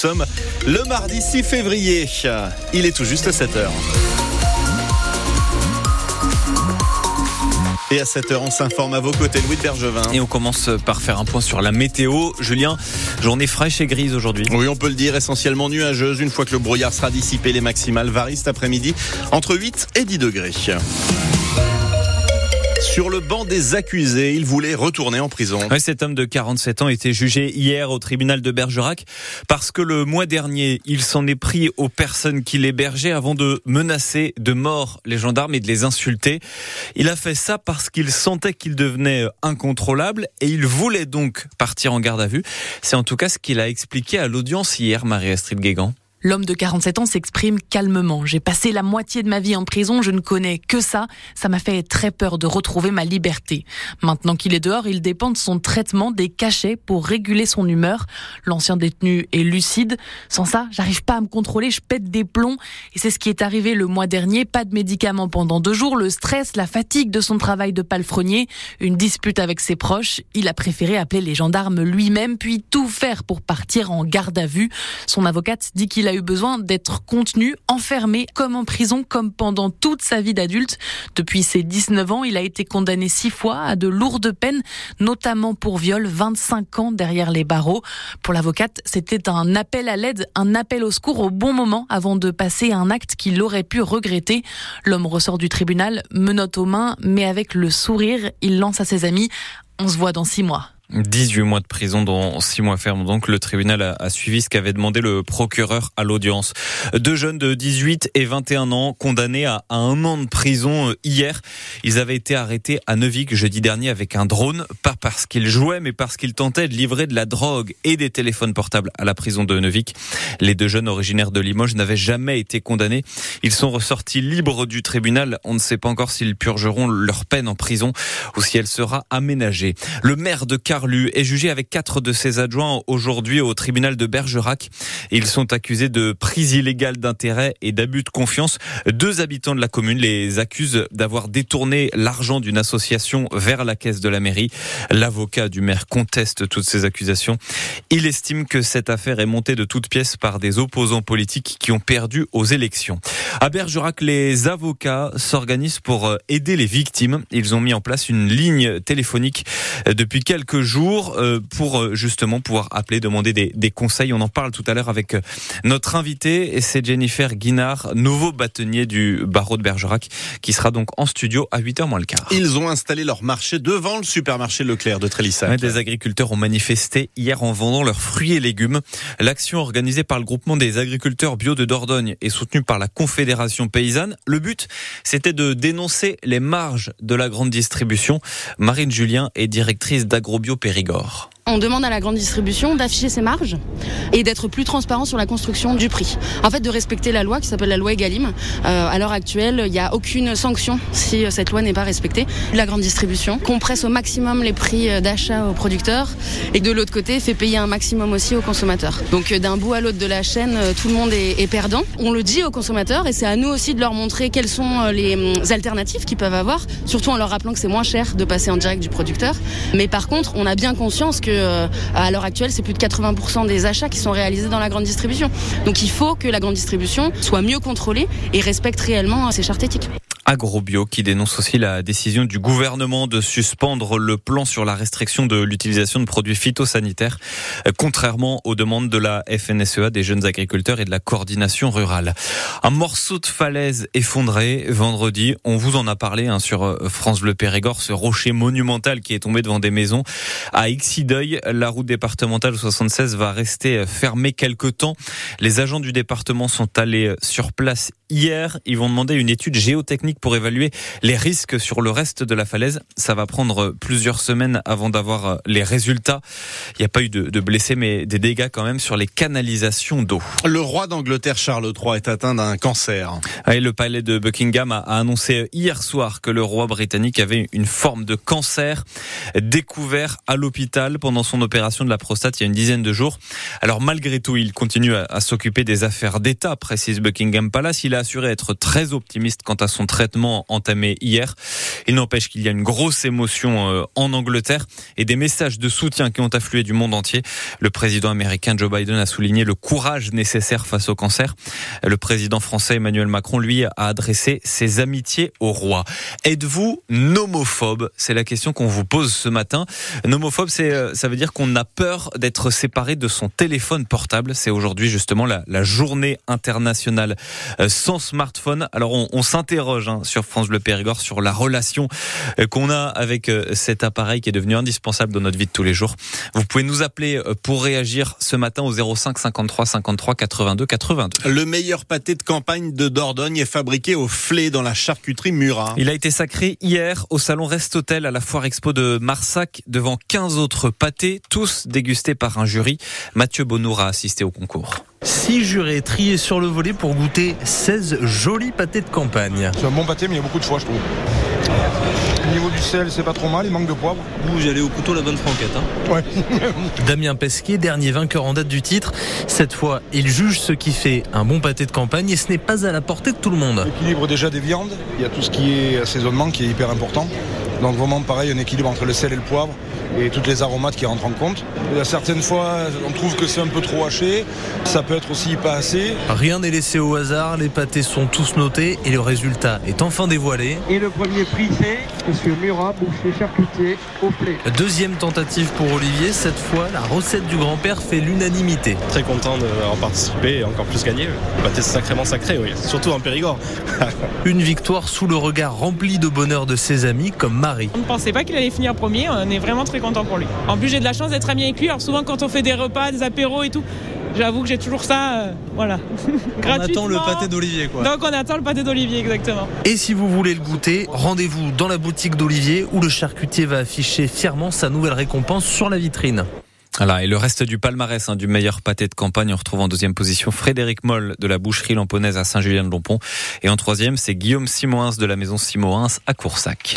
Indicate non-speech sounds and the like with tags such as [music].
Nous sommes le mardi 6 février. Il est tout juste 7 heures. Et à 7h, on s'informe à vos côtés, Louis de Bergevin. Et on commence par faire un point sur la météo. Julien, journée fraîche et grise aujourd'hui. Oui, on peut le dire, essentiellement nuageuse. Une fois que le brouillard sera dissipé, les maximales varient cet après-midi entre 8 et 10 degrés. Sur le banc des accusés, il voulait retourner en prison. cet homme de 47 ans été jugé hier au tribunal de Bergerac parce que le mois dernier, il s'en est pris aux personnes qui l'hébergeaient avant de menacer de mort les gendarmes et de les insulter. Il a fait ça parce qu'il sentait qu'il devenait incontrôlable et il voulait donc partir en garde à vue. C'est en tout cas ce qu'il a expliqué à l'audience hier, Marie-Astrid Guégan. L'homme de 47 ans s'exprime calmement. J'ai passé la moitié de ma vie en prison, je ne connais que ça. Ça m'a fait très peur de retrouver ma liberté. Maintenant qu'il est dehors, il dépend de son traitement, des cachets pour réguler son humeur. L'ancien détenu est lucide. Sans ça, j'arrive pas à me contrôler, je pète des plombs. Et c'est ce qui est arrivé le mois dernier. Pas de médicaments pendant deux jours, le stress, la fatigue de son travail de palefrenier, une dispute avec ses proches. Il a préféré appeler les gendarmes lui-même, puis tout faire pour partir en garde à vue. Son avocate dit qu'il a eu besoin d'être contenu, enfermé, comme en prison, comme pendant toute sa vie d'adulte. Depuis ses 19 ans, il a été condamné six fois à de lourdes peines, notamment pour viol, 25 ans derrière les barreaux. Pour l'avocate, c'était un appel à l'aide, un appel au secours au bon moment avant de passer un acte qu'il aurait pu regretter. L'homme ressort du tribunal, menotte aux mains, mais avec le sourire, il lance à ses amis, on se voit dans six mois. 18 mois de prison, dont 6 mois ferme. Donc le tribunal a, suivi ce qu'avait demandé le procureur à l'audience. Deux jeunes de 18 et 21 ans condamnés à, un an de prison euh, hier. Ils avaient été arrêtés à Neuvik jeudi dernier avec un drone, pas parce qu'ils jouaient, mais parce qu'ils tentaient de livrer de la drogue et des téléphones portables à la prison de Neuvik. Les deux jeunes originaires de Limoges n'avaient jamais été condamnés. Ils sont ressortis libres du tribunal. On ne sait pas encore s'ils purgeront leur peine en prison ou si elle sera aménagée. Le maire de Car est jugé avec quatre de ses adjoints aujourd'hui au tribunal de Bergerac. Ils sont accusés de prise illégale d'intérêt et d'abus de confiance. Deux habitants de la commune les accusent d'avoir détourné l'argent d'une association vers la caisse de la mairie. L'avocat du maire conteste toutes ces accusations. Il estime que cette affaire est montée de toutes pièces par des opposants politiques qui ont perdu aux élections. À Bergerac, les avocats s'organisent pour aider les victimes. Ils ont mis en place une ligne téléphonique depuis quelques jours euh, pour euh, justement pouvoir appeler, demander des, conseils. On en parle tout à l'heure avec euh, notre invité et c'est Jennifer Guinard, nouveau bâtonnier du barreau de Bergerac, qui sera donc en studio à 8h moins le quart. Ils ont installé leur marché devant le supermarché Leclerc de Trélissac. des agriculteurs ont manifesté hier en vendant leurs fruits et légumes. L'action organisée par le groupement des agriculteurs bio de Dordogne et soutenue par la Confédération paysanne. Le but, c'était de dénoncer les marges de la grande distribution. Marine Julien est directrice d'Agrobio Périgord. On demande à la grande distribution d'afficher ses marges et d'être plus transparent sur la construction du prix. En fait, de respecter la loi qui s'appelle la loi Egalim. Euh, à l'heure actuelle, il n'y a aucune sanction si euh, cette loi n'est pas respectée. La grande distribution compresse au maximum les prix euh, d'achat aux producteurs et de l'autre côté fait payer un maximum aussi aux consommateurs. Donc d'un bout à l'autre de la chaîne, tout le monde est, est, perdant. On le dit aux consommateurs et c'est à nous aussi de leur montrer quelles sont les hum, alternatives qu'ils peuvent avoir, surtout en leur rappelant que c'est moins cher de passer en direct du producteur. Mais par contre, on a bien conscience que à l'heure actuelle, c'est plus de 80% des achats qui sont réalisés dans la grande distribution. Donc il faut que la grande distribution soit mieux contrôlée et respecte réellement ces chartes éthiques. Agrobio qui dénonce aussi la décision du gouvernement de suspendre le plan sur la restriction de l'utilisation de produits phytosanitaires, euh, contrairement aux demandes de la FNSEA, des jeunes agriculteurs et de la coordination rurale. Un morceau de falaise effondré vendredi, on vous en a parlé hein, sur euh, France Bleu Périgord, ce rocher monumental qui est tombé devant des maisons. À Ixideuil, la route départementale 76 va rester fermée quelque temps. Les agents du département sont allés sur place hier. Ils vont demander une étude géotechnique pour évaluer les risques sur le reste de la falaise. Ça va prendre plusieurs semaines avant d'avoir euh, les résultats. Il n'y a pas eu de, blessés, mais des dégâts quand même sur les canalisations d'eau. Le roi d'Angleterre Charles III est atteint d'un cancer. Et le palais de Buckingham a annoncé hier soir que le roi britannique avait une forme de cancer découvert à l'hôpital pendant son opération de la prostate il y a une dizaine de jours. Alors malgré tout, il continue à, s'occuper des affaires d'État, précise Buckingham Palace. Il a a assuré être très optimiste quant à son traitement entamé hier. Il n'empêche qu'il y a une grosse émotion euh, en Angleterre et des messages de soutien qui ont afflué du monde entier. Le président américain Joe Biden a souligné le courage nécessaire face au cancer. Le président français Emmanuel Macron, lui, a adressé ses amitiés au roi. Êtes-vous nomophobe? C'est la question qu'on vous pose ce matin. Nomophobe, euh, ça veut dire qu'on a peur d'être séparé de son téléphone portable. C'est aujourd'hui justement la, la, journée internationale euh, sans smartphone. Alors on, on s'interroge hein, sur France Bleu Périgord sur la relation euh, qu'on a avec cet appareil qui est devenu indispensable dans notre vie de tous les jours. Vous pouvez nous appeler pour réagir ce matin au 05 53 53 82 82. Le meilleur pâté de campagne de Dordogne est fabriqué au flé dans la charcuterie Murat. Il a été sacré hier au salon Restotel à la foire expo de Marsac devant 15 autres pâtés, tous dégustés par un jury. Mathieu Bonour a assisté au concours. Six jurés triés sur le volet pour goûter 16 jolis pâtés de campagne. C'est un bon pâté, mais il y a beaucoup de choix, je trouve. Au niveau du sel, c'est pas trop mal, il manque de poivre. Vous, j'allais au couteau la bonne franquette. Hein. Ouais. [laughs] Damien Pesquet, dernier vainqueur en date du titre. Cette fois, il juge ce qui fait un bon pâté de campagne et ce n'est pas à la portée de tout le monde. L'équilibre déjà des viandes, il y a tout ce qui est assaisonnement qui est hyper important. Donc vraiment pareil, un équilibre entre le sel et le poivre et toutes les aromates qui rentrent en compte. Certaines fois, on trouve que c'est un peu trop haché. Ça peut être aussi pas assez. Rien n'est laissé au hasard. Les pâtés sont tous notés et le résultat est enfin dévoilé. Et le premier prix, c'est Monsieur Murat, boucher charcutier au flé. Deuxième tentative pour Olivier. Cette fois, la recette du grand-père fait l'unanimité. Très content d'en participer et encore plus gagner. Le pâté c'est sacrément sacré, oui. Surtout en Périgord. [laughs] Une victoire sous le regard rempli de bonheur de ses amis comme Marie. On ne pensait pas qu'il allait finir premier. On est vraiment très content pour lui. En plus, j'ai de la chance d'être ami avec lui. Alors souvent, quand on fait des repas, des apéros et tout, j'avoue que j'ai toujours ça, euh, voilà. [laughs] on attend le pâté d'Olivier, quoi. Donc on attend le pâté d'Olivier, exactement. Et si vous voulez le goûter, rendez-vous dans la boutique d'Olivier où le charcutier va afficher fièrement sa nouvelle récompense sur la vitrine. Voilà, et le reste du palmarès hein, du meilleur pâté de campagne, on retrouve en deuxième position Frédéric Moll de la boucherie lamponnaise à Saint-Julien-de-Lompont. Et en troisième, c'est Guillaume Simoins de la maison Simoins à Coursac.